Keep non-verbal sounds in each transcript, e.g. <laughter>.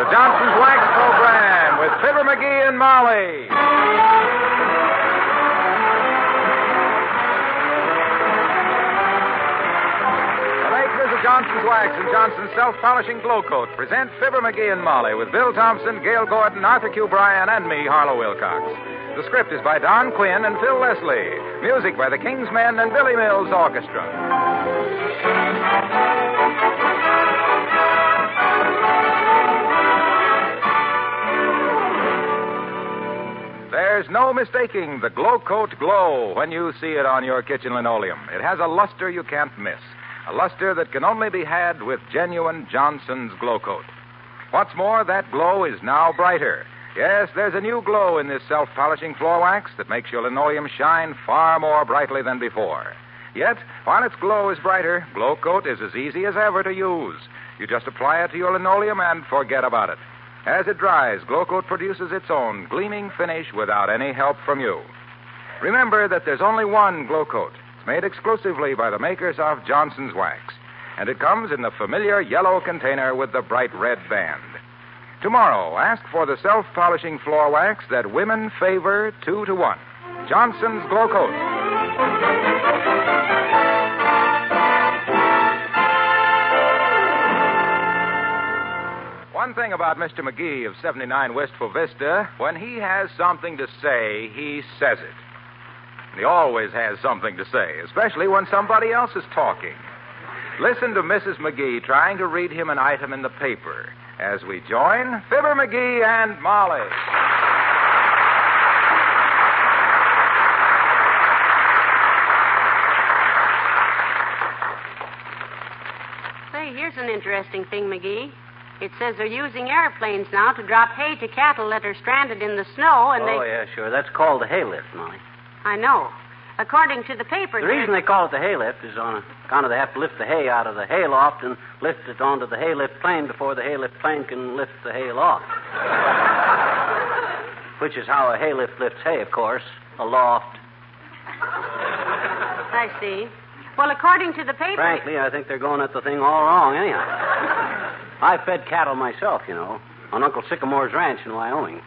The Johnson's Wax Program with Fibber McGee and Molly. The makers of Johnson's Wax and Johnson's Self Polishing Glow Coat present Fibber McGee and Molly with Bill Thompson, Gale Gordon, Arthur Q. Bryan, and me, Harlow Wilcox. The script is by Don Quinn and Phil Leslie. Music by the King's Men and Billy Mills Orchestra. There's no mistaking the Glow Coat glow when you see it on your kitchen linoleum. It has a luster you can't miss, a luster that can only be had with genuine Johnson's Glow Coat. What's more, that glow is now brighter. Yes, there's a new glow in this self polishing floor wax that makes your linoleum shine far more brightly than before. Yet, while its glow is brighter, Glow Coat is as easy as ever to use. You just apply it to your linoleum and forget about it. As it dries, Glow Coat produces its own gleaming finish without any help from you. Remember that there's only one Glow Coat. It's made exclusively by the makers of Johnson's Wax, and it comes in the familiar yellow container with the bright red band. Tomorrow, ask for the self polishing floor wax that women favor two to one. Johnson's Glow Coat. One thing about Mr. McGee of 79 Wistful Vista, when he has something to say, he says it. And he always has something to say, especially when somebody else is talking. Listen to Mrs. McGee trying to read him an item in the paper as we join Fibber McGee and Molly. Say, here's an interesting thing, McGee. It says they're using airplanes now to drop hay to cattle that are stranded in the snow, and oh, they. yeah, sure. That's called the hay lift, Molly. I know. According to the paper. The reason they call it the hay lift is on account of they have to lift the hay out of the hay loft and lift it onto the hay lift plane before the hay lift plane can lift the hay loft. <laughs> Which is how a hay lift lifts hay, of course. A loft. I see. Well, according to the paper. Frankly, I think they're going at the thing all wrong, anyhow. I fed cattle myself, you know, on Uncle Sycamore's ranch in Wyoming.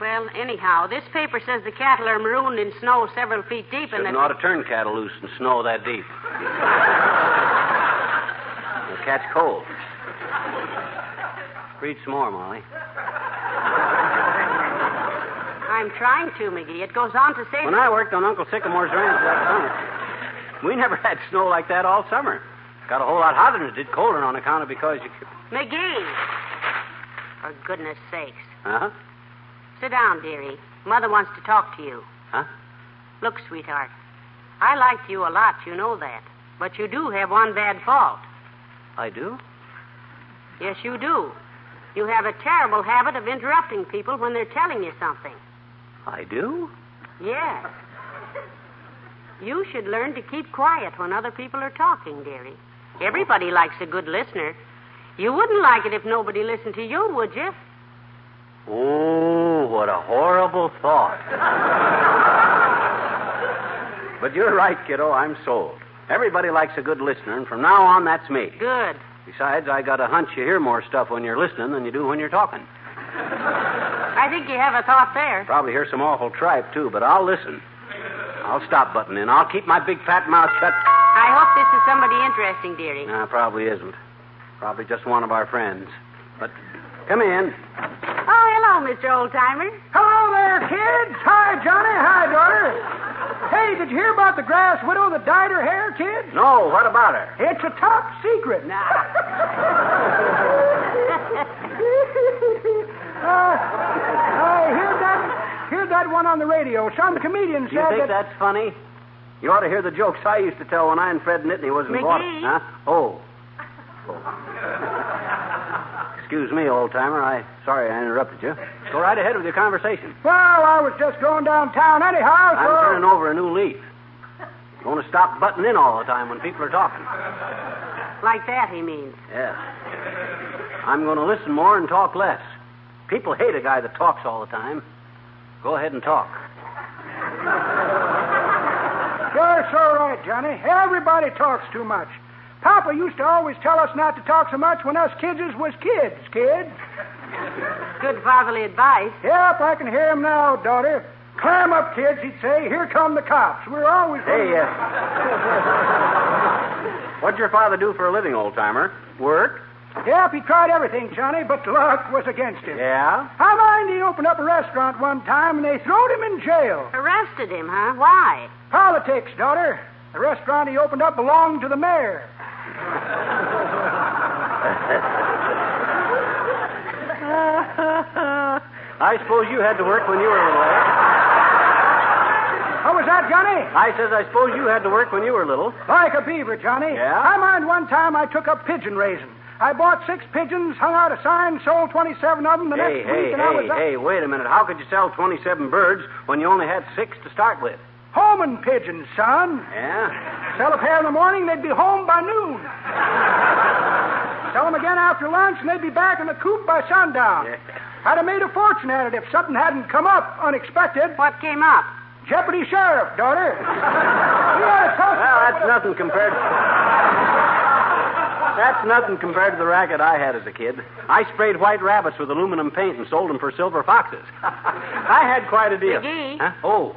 Well, anyhow, this paper says the cattle are marooned in snow several feet deep, and Shouldn't that. ought to turn cattle loose in snow that deep. <laughs> They'll catch cold. Read some more, Molly. I'm trying to, McGee. It goes on to say. When I worked on Uncle Sycamore's ranch last summer, we never had snow like that all summer. Got a whole lot hotter than it did colder on account of because you. McGee! For goodness sakes. Huh? Sit down, dearie. Mother wants to talk to you. Huh? Look, sweetheart, I liked you a lot, you know that. But you do have one bad fault. I do? Yes, you do. You have a terrible habit of interrupting people when they're telling you something. I do? Yes. You should learn to keep quiet when other people are talking, dearie. Everybody likes a good listener. You wouldn't like it if nobody listened to you, would you? Oh, what a horrible thought. but you're right, kiddo. I'm sold. Everybody likes a good listener, and from now on, that's me. Good. Besides, I got a hunch you hear more stuff when you're listening than you do when you're talking. I think you have a thought there. Probably hear some awful tripe, too, but I'll listen. I'll stop butting in. I'll keep my big fat mouth shut. I hope this is somebody interesting, dearie. No, probably isn't. Probably just one of our friends. But come in. Oh, hello, Mr. Oldtimer. Hello there, kids. Hi, Johnny. Hi, daughter. Hey, did you hear about the grass widow that dyed her hair, kids? No, what about her? It's a top secret. Now. <laughs> uh, I heard that, heard that one on the radio. Some comedian Do you think that. that's funny? You ought to hear the jokes I used to tell when I and Fred Nittany was in McGee? Boston. Huh? Oh. <laughs> Excuse me, old timer. I sorry I interrupted you. Go right ahead with your conversation. Well, I was just going downtown anyhow, so. I'm turning over a new leaf. Going to stop butting in all the time when people are talking. Like that, he means. Yeah. I'm going to listen more and talk less. People hate a guy that talks all the time. Go ahead and talk. You're so right, Johnny. Everybody talks too much. Papa used to always tell us not to talk so much when us kids was kids, kids. <laughs> Good fatherly advice. Yep, I can hear him now, daughter. Climb up, kids, he'd say. Here come the cops. We're always. Hey, uh, <laughs> what'd your father do for a living, old timer? Work? Yep, he tried everything, Johnny, but luck was against him. Yeah? I mind he opened up a restaurant one time and they throwed him in jail. Arrested him, huh? Why? Politics, daughter. The restaurant he opened up belonged to the mayor. I suppose you had to work when you were little, eh? What was that, Johnny? I says I suppose you had to work when you were little. Like a beaver, Johnny. Yeah? I mind one time I took up pigeon raising. I bought six pigeons, hung out a sign, sold 27 of them the Hey, next hey, week, and I hey, was up. hey, wait a minute. How could you sell 27 birds when you only had six to start with? Homing pigeons, son. Yeah? Sell a pair in the morning, they'd be home by noon. Sell them again after lunch, and they'd be back in the coop by sundown. Yeah. I'd have made a fortune at it if something hadn't come up unexpected. What came up? Jeopardy Sheriff, daughter. We ought to toast Well, that's nothing compared That's nothing compared to the racket I had as a kid. I sprayed white rabbits with aluminum paint and sold them for silver foxes. <laughs> I had quite a deal. McGee. Huh? Oh.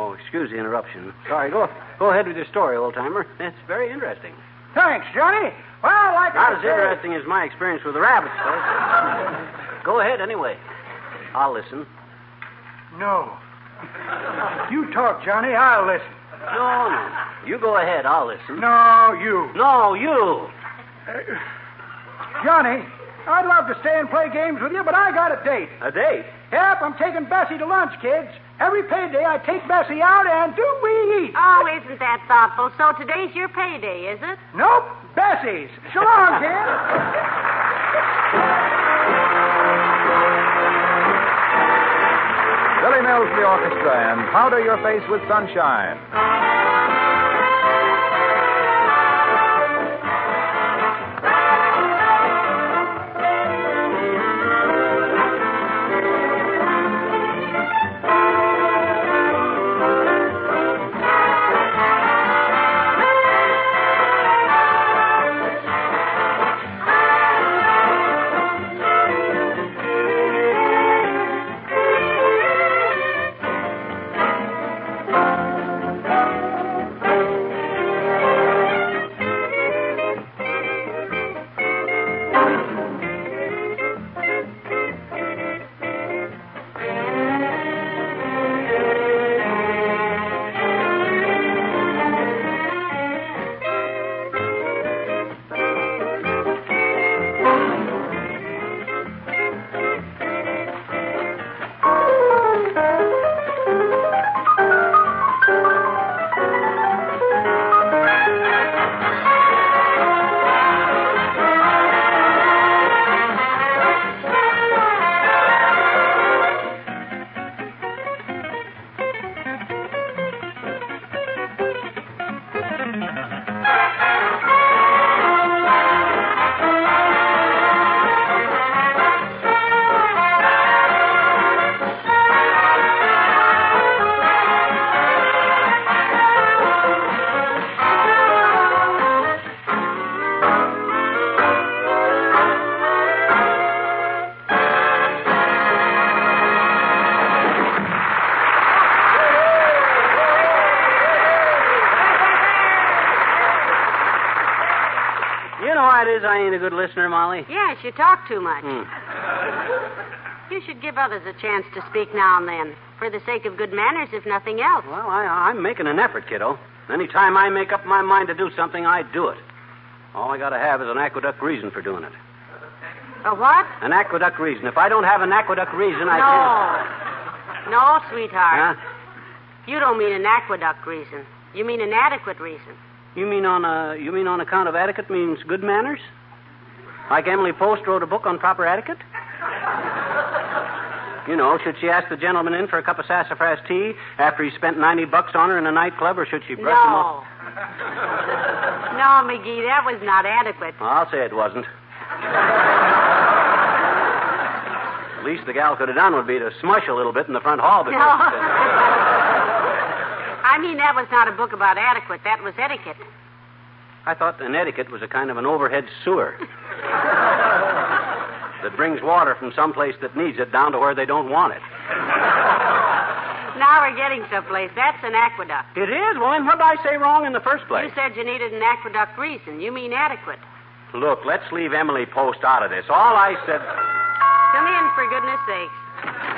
Oh, excuse the interruption. Sorry. Go go ahead with your story, old timer. It's very interesting. Thanks, Johnny. Well, like Not I as said... interesting as my experience with the rabbits, though. <laughs> go ahead anyway. I'll listen. No. You talk, Johnny. I'll listen. No, no. You go ahead. I'll listen. No, you. No, you. Johnny, I'd love to stay and play games with you, but I got a date. A date. Yep, I'm taking Bessie to lunch, kids. Every payday, I take Bessie out, and do we eat? Oh, isn't that thoughtful? So today's your payday, is it? Nope, Bessie's. So long, kids. Billy Mills, the orchestra, and Powder Your Face with Sunshine. Listener, Molly. Yes, you talk too much. Hmm. You should give others a chance to speak now and then, for the sake of good manners, if nothing else. Well, I, I'm making an effort, kiddo. Any time I make up my mind to do something, I do it. All I got to have is an aqueduct reason for doing it. A what? An aqueduct reason. If I don't have an aqueduct reason, I No. No, sweetheart. Huh? You don't mean an aqueduct reason. You mean an adequate reason. You mean on a you mean on account of adequate means good manners? Like Emily Post wrote a book on proper etiquette? You know, should she ask the gentleman in for a cup of sassafras tea after he spent ninety bucks on her in a nightclub, or should she brush him off? No. no, McGee, that was not adequate. I'll say it wasn't. The least the gal could have done would be to smush a little bit in the front hall. No. I mean, that was not a book about adequate. That was etiquette. I thought an etiquette was a kind of an overhead sewer that brings water from some place that needs it down to where they don't want it. Now we're getting someplace. That's an aqueduct. It is? Well, then what did I say wrong in the first place? You said you needed an aqueduct reason. You mean adequate. Look, let's leave Emily Post out of this. All I said. Come in, for goodness sakes.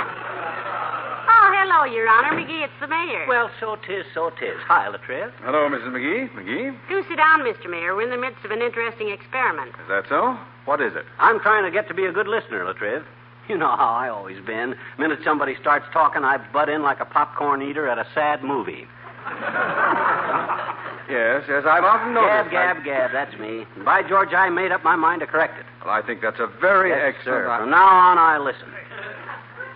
Hello, Your Honor. McGee, it's the mayor. Well, so tis, so tis. Hi, La Triv. Hello, Mrs. McGee. McGee? Do sit down, Mr. Mayor. We're in the midst of an interesting experiment. Is that so? What is it? I'm trying to get to be a good listener, La Triv. You know how I always been. Minute somebody starts talking, I butt in like a popcorn eater at a sad movie. <laughs> Yes, yes, I've often noticed. Gab, gab, gab. That's me. And by George, I made up my mind to correct it. Well, I think that's a very Yes, excellent. sir. From now on, I listen.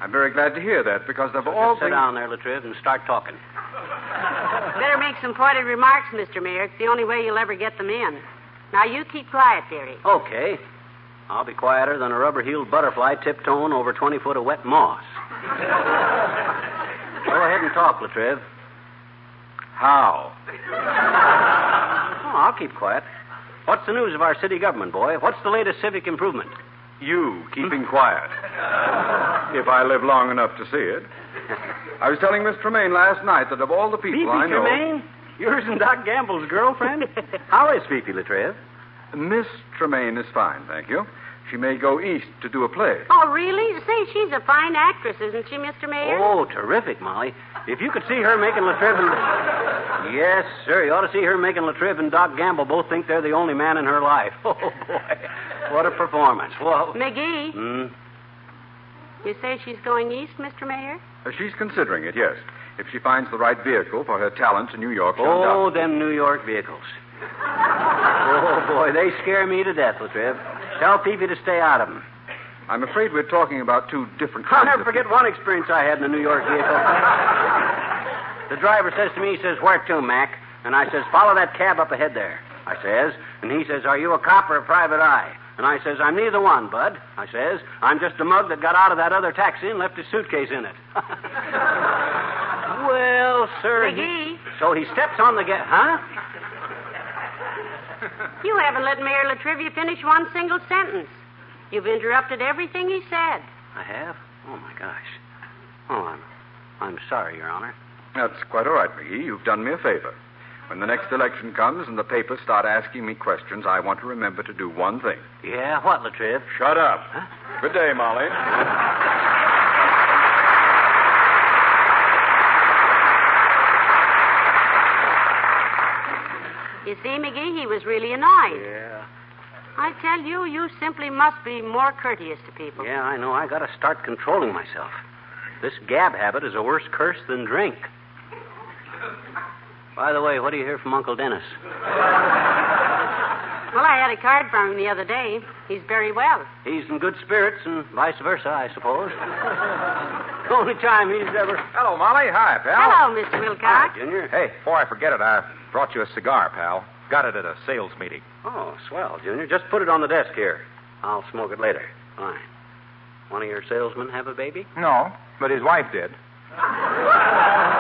I'm very glad to hear that because of So all just sit things. down there, La Triv, and start talking. <laughs> Better make some pointed remarks, Mr. Mayor. It's the only way you'll ever get them in. Now, you keep quiet, dearie. Okay. I'll be quieter than a rubber-heeled butterfly tiptoeing over 20 foot of wet moss. <laughs> Go ahead and talk, La Triv. How? Oh, I'll keep quiet. What's the news of our city government, boy? What's the latest civic improvement? You keeping quiet. <laughs> if I live long enough to see it. I was telling Miss Tremaine last night that of all the people I Fifi know. Tremaine? Yours and Doc Gamble's girlfriend? <laughs> How is Fifi, La Triv? Miss Tremaine is fine, thank you. She may go east to do a play. Oh, really? Say, she's a fine actress, isn't she, Mr. Mayor? Oh, terrific, Molly. If you could see her making La Triv and... <laughs> Yes, sir. You ought to see her making La Triv and Doc Gamble both think they're the only man in her life. <laughs> Oh, boy. What a performance. Whoa. McGee, Hmm? You say she's going east, Mr. Mayor? Uh, she's considering it, yes. If she finds the right vehicle for her talents in New York, she'll Oh, doubt- them New York vehicles. Oh, boy, they scare me to death, La Triv. Tell Fifi to stay out of them. I'm afraid we're talking about two different I'll kinds never of forget one experience I had in a New York vehicle. <laughs> the driver says to me, he says, Where to, Mac? And I says, Follow that cab up ahead there. I says, and he says, Are you a cop or a private eye? And I says, I'm neither one, Bud. I says, I'm just a mug that got out of that other taxi and left his suitcase in it. <laughs> well, sir. he- McGee, So he steps on the gas. Huh? you haven't let Mayor La Trivia finish one single sentence. You've interrupted everything he said. I have? Oh, my gosh. Oh, I'm, I'm sorry, Your Honor. That's quite all right, McGee. You've done me a favor. When the next election comes and the papers start asking me questions, I want to remember to do one thing. Yeah, what, La Triv? Shut up. Huh? Good day, Molly. You see, McGee, he was really annoyed. Yeah. I tell you, you simply must be more courteous to people. Yeah, I know. I gotta start controlling myself. This gab habit is a worse curse than drink. By the way, what do you hear from Uncle Dennis? <laughs> Well, I had a card from him the other day. He's very well. He's in good spirits, and vice versa, I suppose. the <laughs> only time he's ever. Hello, Molly. Hi, pal. Hello, Mr. Hi, Wilcox. Junior. Hey, before I forget it, I brought you a cigar, pal. Got it at a sales meeting. Oh, swell, Junior. Just put it on the desk here. I'll smoke it later. Fine. One of your salesmen have a baby? No, but his wife did. <laughs>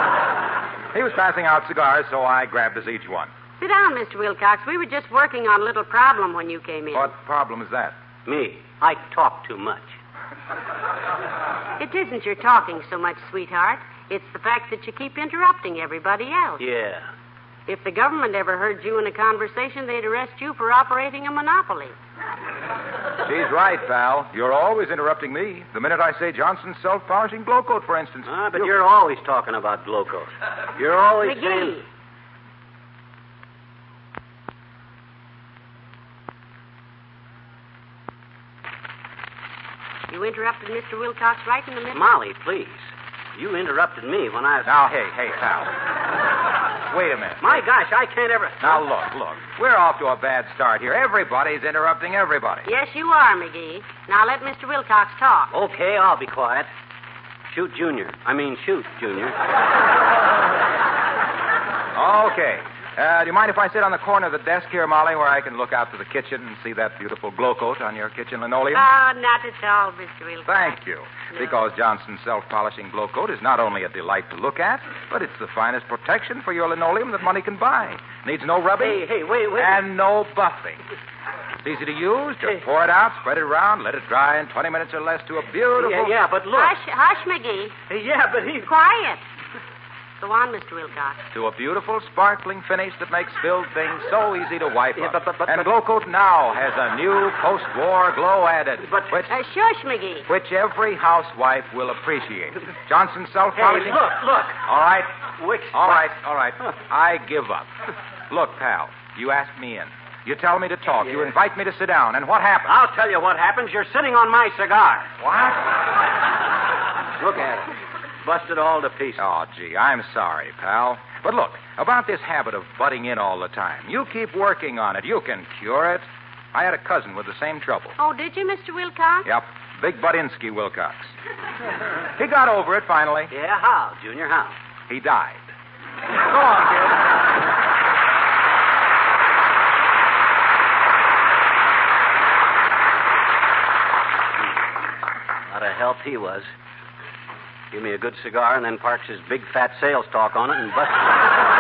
he was passing out cigars, so I grabbed us each one. Sit down, Mr. Wilcox. We were just working on a little problem when you came in. What problem is that? Me. I talk too much. <laughs> It isn't your talking so much, sweetheart. It's the fact that you keep interrupting everybody else. Yeah. If the government ever heard you in a conversation, they'd arrest you for operating a monopoly. She's right, pal. You're always interrupting me. The minute I say Johnson's self-polishing glow coat, for instance. Ah, but you're always talking about Glocos. You're always McGee, saying. you interrupted Mr. Wilcox right in the middle. Molly, please. You interrupted me when I was. Now, hey, hey, pal. Wait a minute. My gosh, I can't ever. Now, look, look. We're off to a bad start here. Everybody's interrupting everybody. Yes, you are, McGee. Now let Mr. Wilcox talk. Okay, I'll be quiet. Shoot, Junior. I mean, shoot, Junior. <laughs> Okay. Uh, do you mind if I sit on the corner of the desk here, Molly, where I can look out to the kitchen and see that beautiful glow coat on your kitchen linoleum? Oh, not at all, Mr. Wilcox. Thank you. Because Johnson's self-polishing glow coat is not only a delight to look at, but it's the finest protection for your linoleum that money can buy. Needs no rubbing. Hey, hey, wait, wait. And no buffing. It's easy to use. Just Hey. pour it out, spread it around, let it dry in 20 minutes or less to a beautiful... yeah, yeah, but look. Hush, hush, McGee. Yeah, but he. Quiet. Go on, Mr. Wilcox. To a beautiful, sparkling finish that makes spilled things so easy to wipe Yeah, up. but- but- but- and but- Glow Coat now has a new post-war glow added, But- which, Uh, shush, McGee. which every housewife will appreciate. <laughs> Johnson's Hey, self-polishing... look, look. All right. Wix. All right, all right. <laughs> I give up. Look, pal, you asked me in. You tell me to talk. You invite me to sit down. And what happens? I'll tell you what happens. You're sitting on my cigar. What? Look at it. Busted all to pieces. Oh, gee, I'm sorry, pal. But look, about this habit of butting in all the time, you keep working on it. You can cure it. I had a cousin with the same trouble. Oh, did you, Mr. Wilcox? Yep, Big Budinsky Wilcox. He got over it finally. Yeah, how, Junior? How? He died. Go on, kid. Lot of help he was. Give me a good cigar and then parks his big fat sales talk on it and busts it.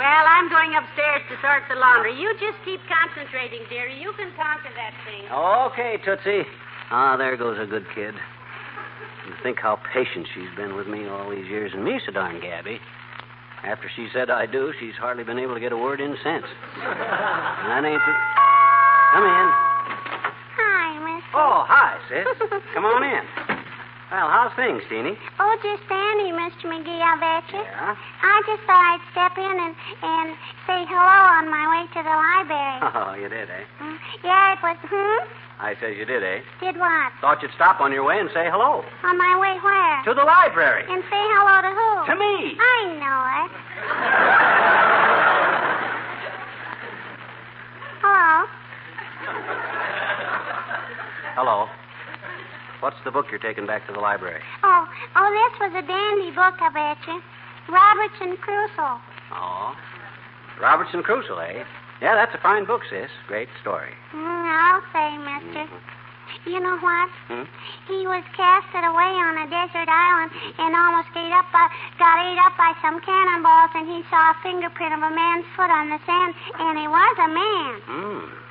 Well, I'm going upstairs to sort the laundry. You just keep concentrating, dearie. You can conquer that thing. Okay, Tootsie. Ah, there goes a good kid. And think how patient she's been with me all these years, and me so darn Gabby. After she said I do, she's hardly been able to get a word in since. <laughs> And that ain't the... Come in. Oh, hi, sis. <laughs> Come on in. Well, how's things, Teeny? Oh, just dandy, Mr. McGee, I bet you. Yeah? I just thought I'd step in and, and say hello on my way to the library. <laughs> Oh, you did, eh? Mm, yeah, it was, hmm? I says you did, eh? Did what? Thought you'd stop on your way and say hello. On my way where? To the library. And say hello to who? To me. I know it. <laughs> Hello. What's the book you're taking back to the library? Oh, oh, this was a dandy book, I bet you. Robertson Crusoe. Oh. Robertson Crusoe, eh? Yeah, that's a fine book, sis. Great story. Mm, I'll say, mister. You know what? Hmm? He was casted away on a desert island and almost ate up by, got ate up by some cannonballs, and he saw a fingerprint of a man's foot on the sand, and it was a man. Hmm.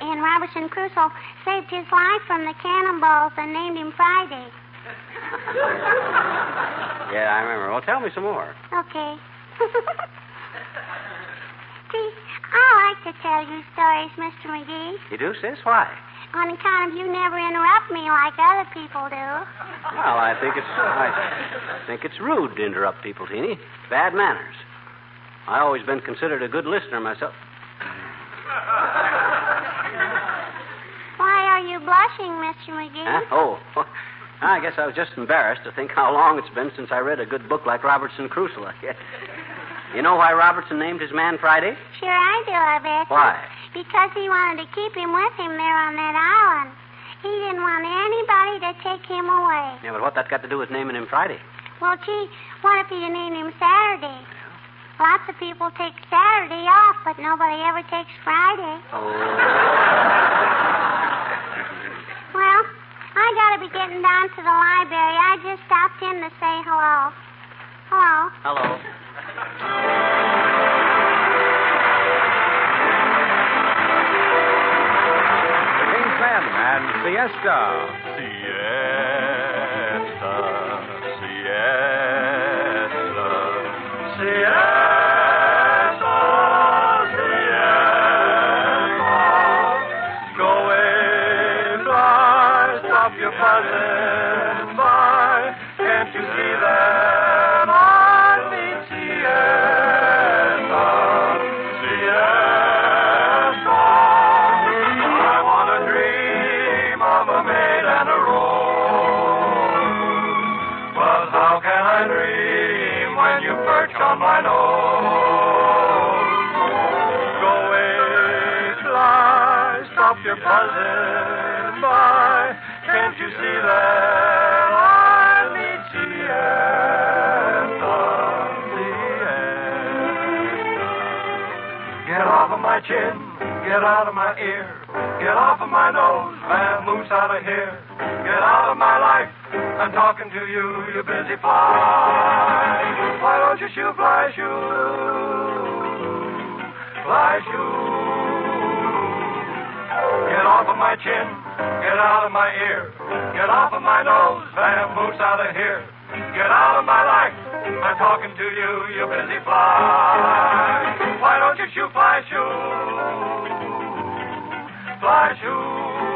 And Robertson Crusoe saved his life from the cannonballs and named him Friday. <laughs> Yeah, I remember. Well, tell me some more. Okay. <laughs> See, I like to tell you stories, Mr. McGee, You do, sis? Why? on account of you never interrupt me like other people do. Well, I think it's I think it's rude to interrupt people, Teeny. Bad manners. I always been considered a good listener myself. <laughs> Why are you blushing, Mr. McGee? Huh? Oh, <laughs> I guess I was just embarrassed to think how long it's been since I read a good book like Robertson Crusoe. <laughs> you know why Robertson named his man Friday? Sure I do, I bet. Why? Because he wanted to keep him with him there on that island. He didn't want anybody to take him away. Yeah, but what that got to do with naming him Friday? Well, gee, what if he'd named him Saturday? Lots of people take Saturday off, but nobody ever takes Friday. Oh. <laughs> Well, I gotta be getting down to the library. I just stopped in to say hello. Hello. Hello. The King's Men and Siesta. Siesta, off your buzzing by. Can't you see that I need the end? Get off of my chin, get out of my ear, get off of my nose, man, move out of here. Get out of my life, I'm talking to you, you busy fly. Why don't you shoot fly, shoot, fly, shoot? Get off of my chin. Get out of my ear. Get off of my nose. Vamoose out of here. Get out of my life. I'm talking to you, you busy fly. Why don't you shoot fly shoe? Fly shoe.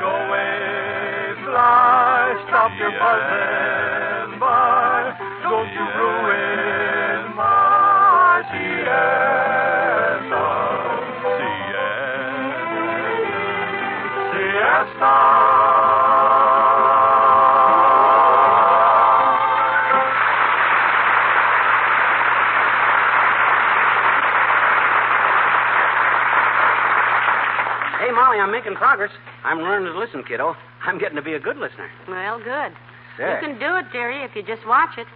Go away, fly. Stop your buzzing making progress. I'm learning to listen, kiddo. I'm getting to be a good listener. Well, good. Sure. You can do it, dearie, if you just watch it.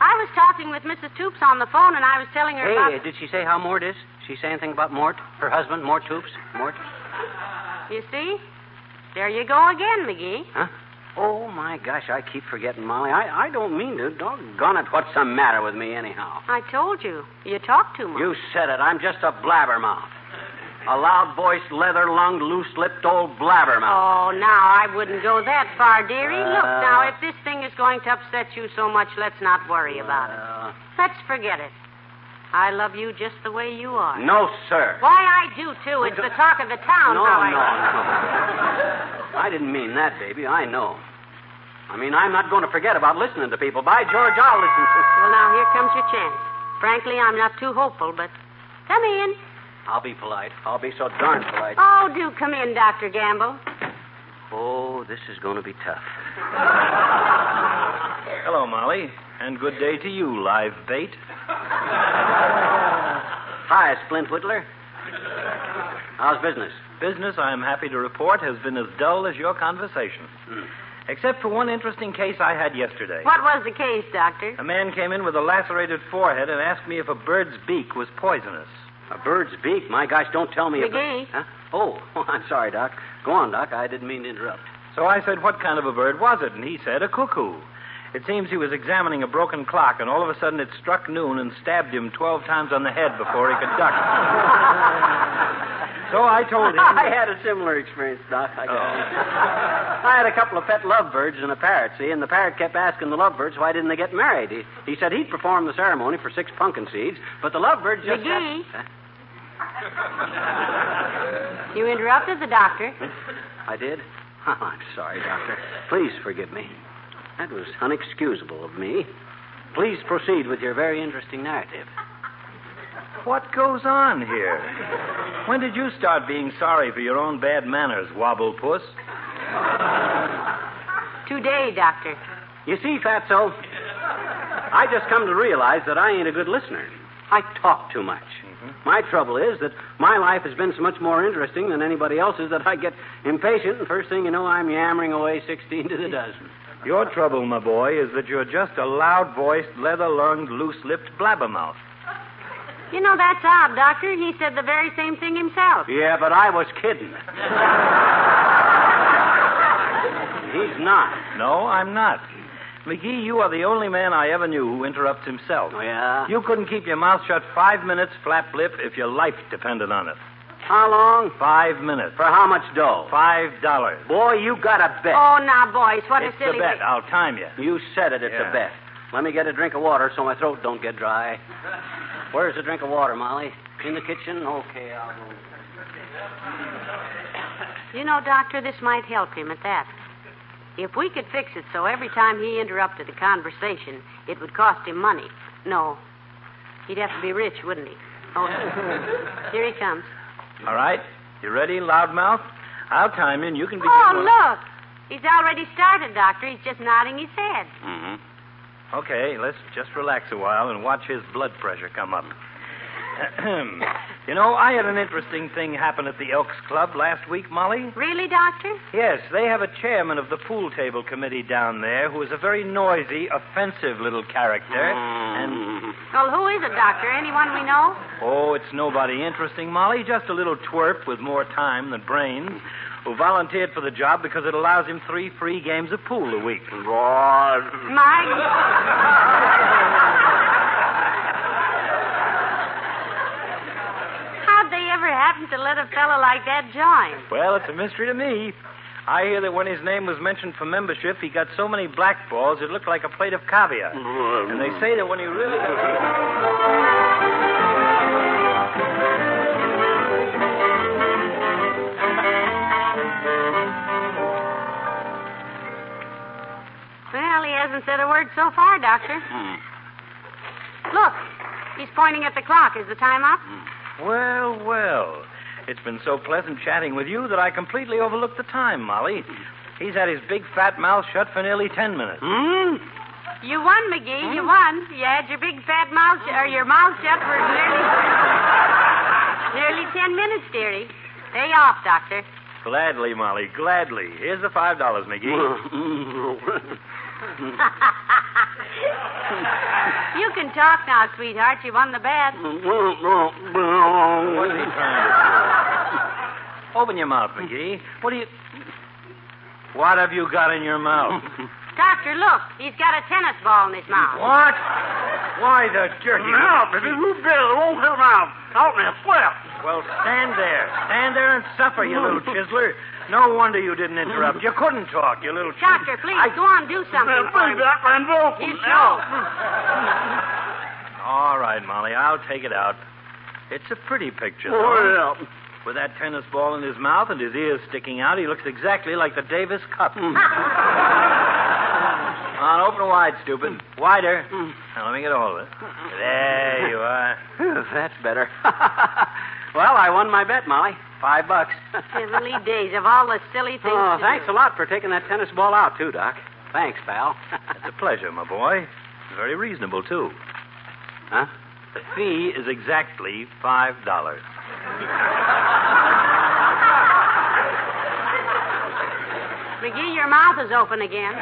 I was talking with Mrs. Toops on the phone, and I was telling her Hey, about. did she say how Mort is? She say anything about Mort? Her husband, Mort Toops? Mort? You see? There you go again, McGee. Huh? Oh, my gosh, I keep forgetting, Molly. I, I don't mean to. Doggone it. What's the matter with me, anyhow? I told you. You talk too much. You said it. I'm just a blabbermouth. A loud voiced, leather lunged, loose lipped old blabbermouth. Oh, now, I wouldn't go that far, dearie. Look, Uh. now, if this thing is going to upset you so much, let's not worry about it. Let's forget it. I love you just the way you are. no, sir. Why, I do, too. It's the talk of the town. No, how I... no, no. I didn't mean that, baby. I know. I mean, I'm not going to forget about listening to people. By George, I'll listen to. Well, now, here comes your chance. Frankly, I'm not too hopeful, but come in. I'll be polite. I'll be so darn polite. Oh, do come in, Dr. Gamble. Oh, this is going to be tough. Hello, Molly. And good day to you, live bait. Hi, Splint Whittler. How's business? Business, I'm happy to report, has been as dull as your conversation. Hmm. Except for one interesting case I had yesterday. What was the case, Doctor? A man came in with a lacerated forehead and asked me if a bird's beak was poisonous. A bird's beak? My gosh, don't tell me. a bir- McGee. Huh? Oh, oh, <laughs> I'm sorry, Doc. Go on, Doc. I didn't mean to interrupt. So I said, What kind of a bird was it? And he said, A cuckoo. It seems he was examining a broken clock, and all of a sudden it struck noon and stabbed him 12 times on the head before he could duck. <laughs> so I told him. I had a similar experience, Doc. I, got oh. I had a couple of pet lovebirds and a parrot, see, and the parrot kept asking the lovebirds why didn't they get married. He, he said he'd perform the ceremony for six pumpkin seeds, but the lovebirds just. McGee. Huh? You interrupted the doctor. I did? Oh, I'm sorry, Doctor. Please forgive me. That was unexcusable of me. Please proceed with your very interesting narrative. What goes on here? When did you start being sorry for your own bad manners, Wobble Puss? Today, Doctor. You see, Fatso, I just come to realize that I ain't a good listener. I talk too much. Mm-hmm. My trouble is that my life has been so much more interesting than anybody else's that I get impatient, and first thing you know, I'm yammering away 16 to the dozen. Your trouble, my boy, is that you're just a loud voiced, leather lunged, loose lipped blabbermouth. You know, that's odd, Doctor. He said the very same thing himself. Yeah, but I was kidding. <laughs> He's not. No, I'm not. McGee, you are the only man I ever knew who interrupts himself. Oh, yeah? You couldn't keep your mouth shut five minutes, flap lip, if your life depended on it. How long? Five minutes. For how much dough? Five dollars. Boy, you got a bet. Oh, now, boys, what It's a silly It's a bet. way- I'll time you. You said it, it's Yeah. a bet. Let me get a drink of water so my throat don't get dry. Where's the drink of water, Molly? In the kitchen? Okay, I'll go. You know, Doctor, this might help him at that. If we could fix it so every time he interrupted a conversation, it would cost him money. No. He'd have to be rich, wouldn't he? Oh, <laughs> here he comes. All right. You ready, loudmouth? I'll time you, and you can begin. Oh, when- look. He's already started, Doctor. He's just nodding his head. Mm-hmm. Okay, let's just relax a while and watch his blood pressure come up. <clears throat> you know, I had an interesting thing happen at the Elks Club last week, Molly. Really, Doctor? Yes, they have a chairman of the pool table committee down there who is a very noisy, offensive little character. And, <laughs> Well, who is it, Doctor? Anyone we know? oh, it's nobody interesting, Molly. Just a little twerp with more time than brains who volunteered for the job because it allows him three free games of pool a week. Mike? <laughs> How'd ever happen to let a fellow like that join? Well, it's a mystery to me. I hear that when his name was mentioned for membership, he got so many blackballs it looked like a plate of caviar. Mm-hmm. And they say that when he really. Well, he hasn't said a word so far, Doctor. Hmm. Look, he's pointing at the clock. Is the time up? Hmm. Well, well. It's been so pleasant chatting with you that I completely overlooked the time, Molly. He's had his big fat mouth shut for nearly ten minutes. Hmm? You won, McGee. You won. You had your big fat mouth, sh- or your mouth shut for nearly, nearly ten minutes, dearie. Pay off, Doctor. Gladly, Molly, gladly. Here's the five dollars, McGee. <laughs> <laughs> you can talk now, sweetheart. You won the bet. What's he trying to do? Open your mouth, McGee. What do you. What have you got in your mouth? <laughs> Doctor, look. He's got a tennis ball in his mouth. What? Why the jerky? won't hit him out. Out in flip. Well, stand there. Stand there and suffer, you little <laughs> chiseler. No wonder you didn't interrupt. You couldn't talk, you little chis- Doctor, please, I... go on, do something for him. You show. All right, Molly, I'll take it out. It's a pretty picture, though. With that tennis ball in his mouth and his ears sticking out, he looks exactly like the Davis Cup. <laughs> <laughs> Come on, open wide, stupid. Wider. Hmm. Now, let me get a hold of it. There <laughs> you are. <laughs> That's better. <laughs> well, I won my bet, Molly. Five bucks. Silly days of all the silly things. oh, thanks do. a lot for taking that tennis ball out, too, Doc. Thanks, pal. It's a pleasure, my boy. Very reasonable, too. huh? The fee is exactly five dollars. McGee, your mouth is open again.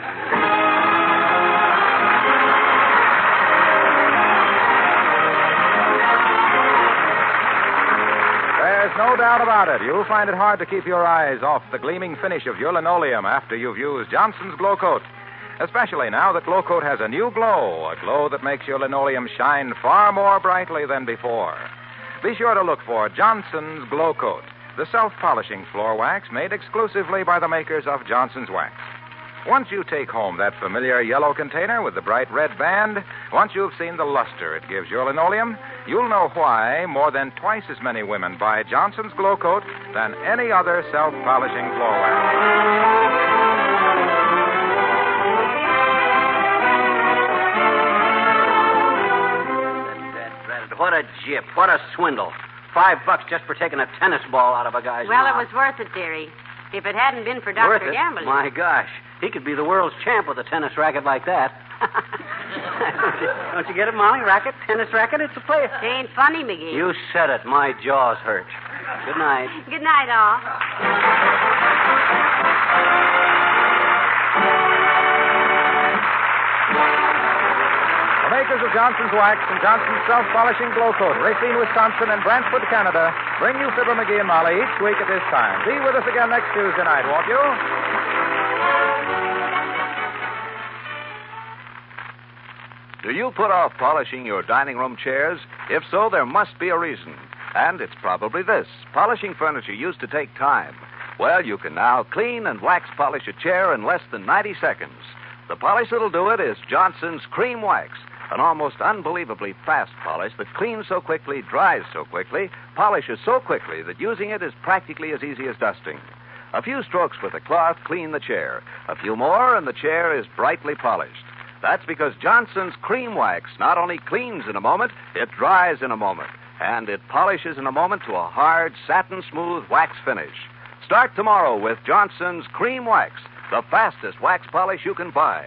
There's no doubt about it. You'll find it hard to keep your eyes off the gleaming finish of your linoleum after you've used Johnson's Glow Coat. Especially now that Glow Coat has a new glow, a glow that makes your linoleum shine far more brightly than before. Be sure to look for Johnson's Glow Coat, the self polishing floor wax made exclusively by the makers of Johnson's Wax. Once you take home that familiar yellow container with the bright red band, once you've seen the luster it gives your linoleum, you'll know why more than twice as many women buy Johnson's Glow Coat than any other self polishing floor wax. That, that, what a jip. What a swindle. Five bucks just for taking a tennis ball out of a guy's Well, it was worth it, dearie. If it hadn't been for Worth Dr. it? Gambling. My gosh. He could be the world's champ with a tennis racket like that. <laughs> Don't you get it, Molly? Racket? Tennis racket? It's a play. It ain't funny, McGee. You said it. My jaws hurt. Good night. Good night, all. Makers of Johnson's Wax and Johnson's Self Polishing Glow Coat, Racine, Wisconsin, and Brantford, Canada, bring you Fibber McGee and Molly each week at this time. Be with us again next Tuesday night, won't you? Do you put off polishing your dining room chairs? If so, there must be a reason. And it's probably this polishing furniture used to take time. Well, you can now clean and wax polish a chair in less than 90 seconds. The polish that'll do it is Johnson's Cream Wax, an almost unbelievably fast polish that cleans so quickly, dries so quickly, polishes so quickly that using it is practically as easy as dusting. A few strokes with a cloth clean the chair. A few more, and the chair is brightly polished. That's because Johnson's Cream Wax not only cleans in a moment, it dries in a moment. And it polishes in a moment to a hard, satin smooth wax finish. Start tomorrow with Johnson's Cream Wax, the fastest wax polish you can buy.